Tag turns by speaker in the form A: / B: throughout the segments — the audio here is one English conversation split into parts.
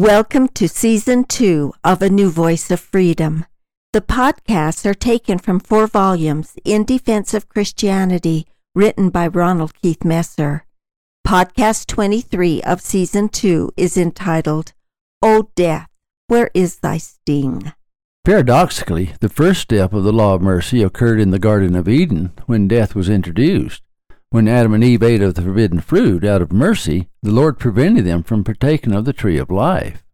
A: Welcome to season two of A New Voice of Freedom. The podcasts are taken from four volumes in defense of Christianity written by Ronald Keith Messer. Podcast 23 of season two is entitled, O Death, Where is Thy Sting?
B: Paradoxically, the first step of the law of mercy occurred in the Garden of Eden when death was introduced. When Adam and Eve ate of the forbidden fruit out of mercy, the Lord prevented them from partaking of the tree of life.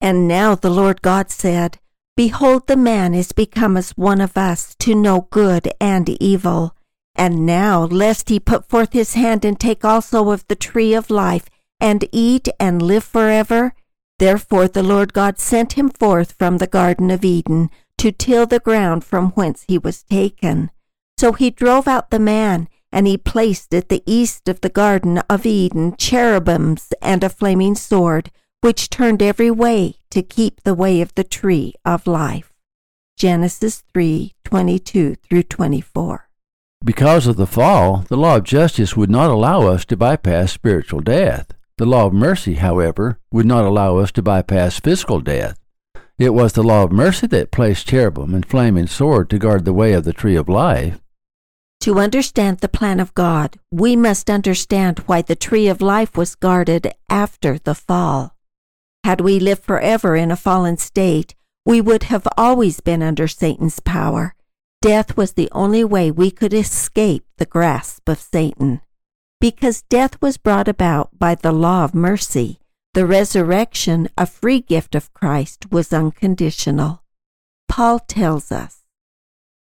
A: And now the Lord God said, Behold, the man is become as one of us to know good and evil. And now, lest he put forth his hand and take also of the tree of life, and eat and live forever, therefore the Lord God sent him forth from the Garden of Eden to till the ground from whence he was taken. So he drove out the man, and he placed at the east of the Garden of Eden cherubims and a flaming sword, which turned every way to keep the way of the tree of life. Genesis 3 22 through 24.
B: Because of the fall, the law of justice would not allow us to bypass spiritual death. The law of mercy, however, would not allow us to bypass physical death. It was the law of mercy that placed cherubim and flaming sword to guard the way of the tree of life.
A: To understand the plan of God, we must understand why the tree of life was guarded after the fall. Had we lived forever in a fallen state, we would have always been under Satan's power. Death was the only way we could escape the grasp of Satan. Because death was brought about by the law of mercy, the resurrection, a free gift of Christ, was unconditional. Paul tells us,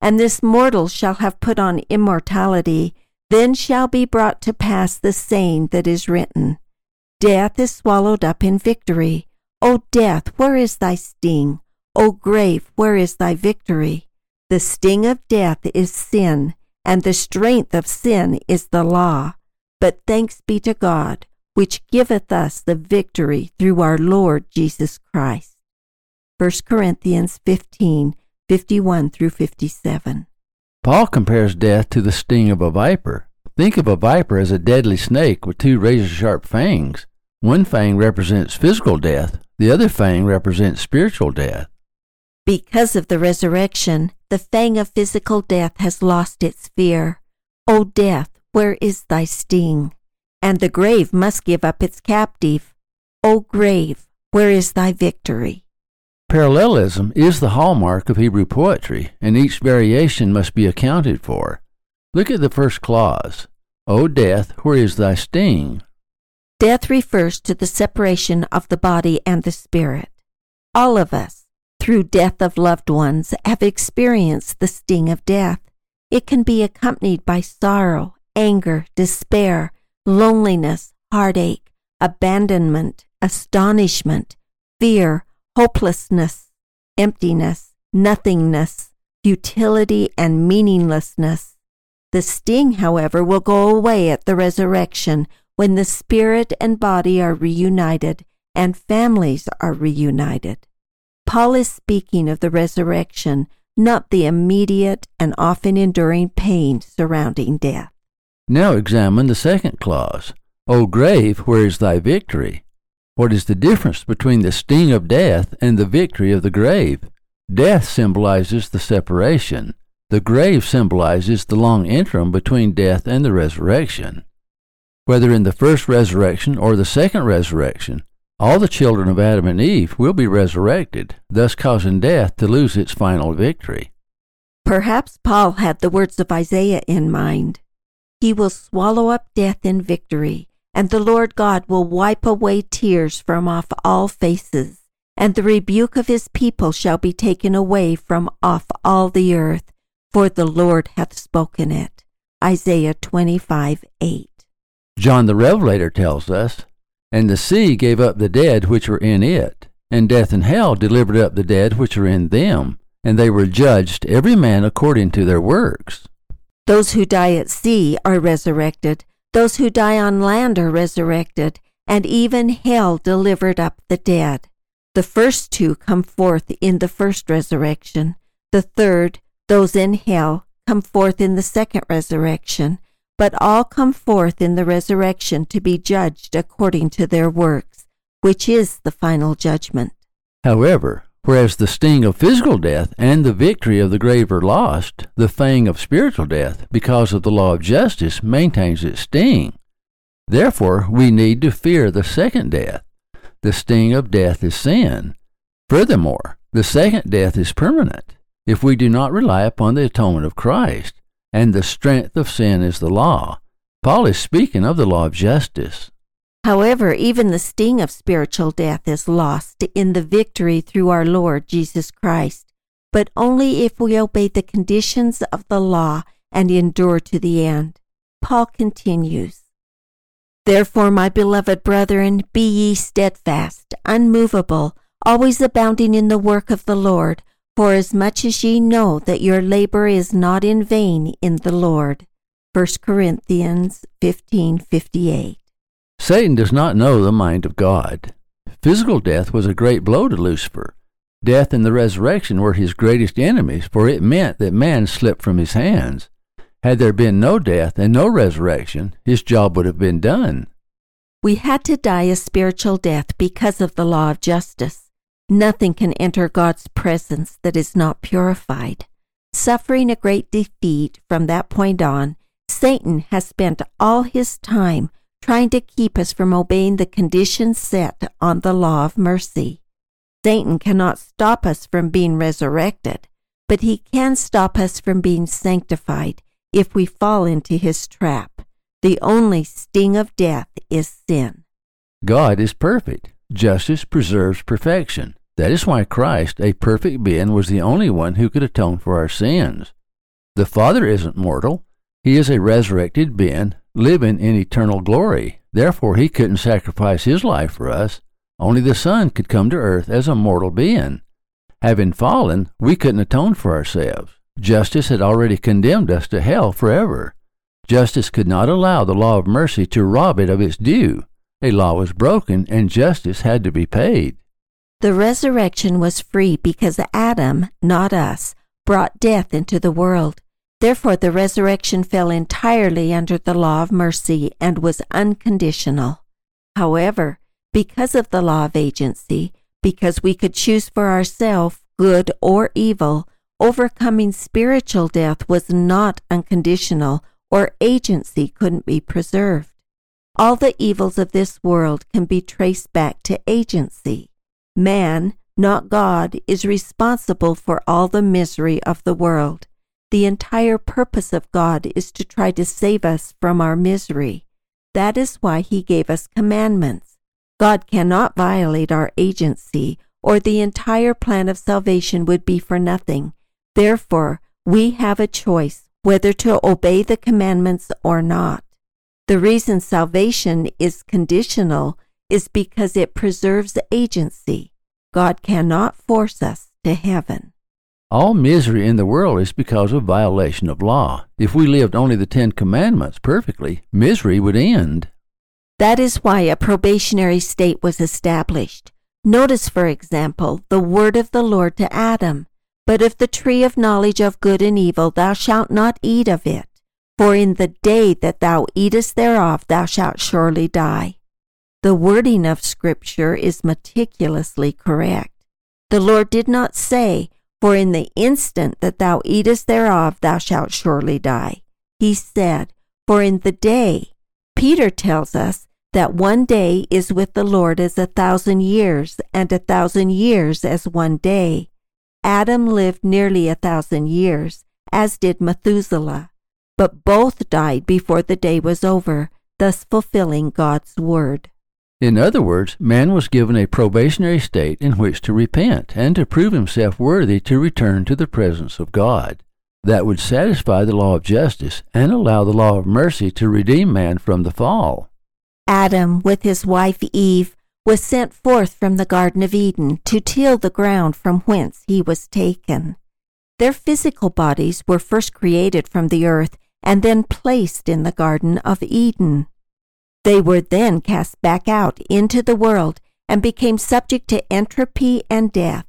A: and this mortal shall have put on immortality, then shall be brought to pass the saying that is written Death is swallowed up in victory. O death, where is thy sting? O grave, where is thy victory? The sting of death is sin, and the strength of sin is the law. But thanks be to God, which giveth us the victory through our Lord Jesus Christ. 1 Corinthians 15 51 through 57.
B: Paul compares death to the sting of a viper. Think of a viper as a deadly snake with two razor sharp fangs. One fang represents physical death, the other fang represents spiritual death.
A: Because of the resurrection, the fang of physical death has lost its fear. O death, where is thy sting? And the grave must give up its captive. O grave, where is thy victory?
B: Parallelism is the hallmark of Hebrew poetry, and each variation must be accounted for. Look at the first clause O death, where is thy sting?
A: Death refers to the separation of the body and the spirit. All of us, through death of loved ones, have experienced the sting of death. It can be accompanied by sorrow, anger, despair, loneliness, heartache, abandonment, astonishment, fear, hopelessness, emptiness, nothingness, futility, and meaninglessness. The sting, however, will go away at the resurrection when the spirit and body are reunited and families are reunited. Paul is speaking of the resurrection, not the immediate and often enduring pain surrounding death.
B: Now examine the second clause. O grave, where is thy victory? What is the difference between the sting of death and the victory of the grave? Death symbolizes the separation. The grave symbolizes the long interim between death and the resurrection. Whether in the first resurrection or the second resurrection, all the children of Adam and Eve will be resurrected, thus causing death to lose its final victory.
A: Perhaps Paul had the words of Isaiah in mind. He will swallow up death in victory and the Lord God will wipe away tears from off all faces, and the rebuke of his people shall be taken away from off all the earth, for the Lord hath spoken it. Isaiah 25 8.
B: John the Revelator tells us, And the sea gave up the dead which were in it, and death and hell delivered up the dead which are in them, and they were judged every man according to their works.
A: Those who die at sea are resurrected, those who die on land are resurrected, and even hell delivered up the dead. The first two come forth in the first resurrection. The third, those in hell, come forth in the second resurrection. But all come forth in the resurrection to be judged according to their works, which is the final judgment.
B: However, whereas the sting of physical death and the victory of the grave are lost, the fang of spiritual death, because of the law of justice, maintains its sting. Therefore, we need to fear the second death. The sting of death is sin. Furthermore, the second death is permanent if we do not rely upon the atonement of Christ, and the strength of sin is the law. Paul is speaking of the law of justice.
A: However, even the sting of spiritual death is lost in the victory through our Lord Jesus Christ, but only if we obey the conditions of the law and endure to the end. Paul continues Therefore, my beloved brethren, be ye steadfast, unmovable, always abounding in the work of the Lord, for as much as ye know that your labor is not in vain in the Lord. 1 Corinthians 15:58.
B: Satan does not know the mind of God. Physical death was a great blow to Lucifer. Death and the resurrection were his greatest enemies, for it meant that man slipped from his hands. Had there been no death and no resurrection, his job would have been done.
A: We had to die a spiritual death because of the law of justice. Nothing can enter God's presence that is not purified. Suffering a great defeat from that point on, Satan has spent all his time trying to keep us from obeying the conditions set on the law of mercy. Satan cannot stop us from being resurrected, but he can stop us from being sanctified if we fall into his trap. The only sting of death is sin.
B: God is perfect. Justice preserves perfection. That is why Christ, a perfect being, was the only one who could atone for our sins. The Father isn't mortal. He is a resurrected being, living in eternal glory. Therefore, he couldn't sacrifice his life for us. Only the Son could come to earth as a mortal being. Having fallen, we couldn't atone for ourselves. Justice had already condemned us to hell forever. Justice could not allow the law of mercy to rob it of its due. A law was broken, and justice had to be paid.
A: The resurrection was free because Adam, not us, brought death into the world. Therefore, the resurrection fell entirely under the law of mercy and was unconditional. However, because of the law of agency, because we could choose for ourselves good or evil, Overcoming spiritual death was not unconditional, or agency couldn't be preserved. All the evils of this world can be traced back to agency. Man, not God, is responsible for all the misery of the world. The entire purpose of God is to try to save us from our misery. That is why he gave us commandments. God cannot violate our agency, or the entire plan of salvation would be for nothing. Therefore, we have a choice whether to obey the commandments or not. The reason salvation is conditional is because it preserves agency. God cannot force us to heaven.
B: All misery in the world is because of violation of law. If we lived only the Ten Commandments perfectly, misery would end.
A: That is why a probationary state was established. Notice, for example, the word of the Lord to Adam but of the tree of knowledge of good and evil thou shalt not eat of it, for in the day that thou eatest thereof thou shalt surely die. The wording of Scripture is meticulously correct. The Lord did not say, For in the instant that thou eatest thereof thou shalt surely die. He said, For in the day. Peter tells us that one day is with the Lord as a thousand years, and a thousand years as one day. Adam lived nearly a thousand years, as did Methuselah, but both died before the day was over, thus fulfilling God's word.
B: In other words, man was given a probationary state in which to repent and to prove himself worthy to return to the presence of God. That would satisfy the law of justice and allow the law of mercy to redeem man from the fall.
A: Adam, with his wife Eve, was sent forth from the Garden of Eden to till the ground from whence he was taken. Their physical bodies were first created from the earth and then placed in the Garden of Eden. They were then cast back out into the world and became subject to entropy and death.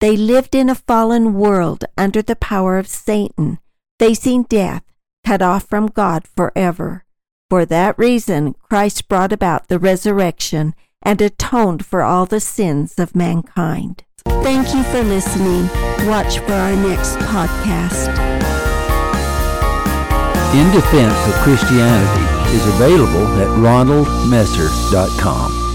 A: They lived in a fallen world under the power of Satan, facing death, cut off from God forever. For that reason, Christ brought about the resurrection and atoned for all the sins of mankind. Thank you for listening. Watch for our next podcast.
B: In Defense of Christianity is available at ronaldmesser.com.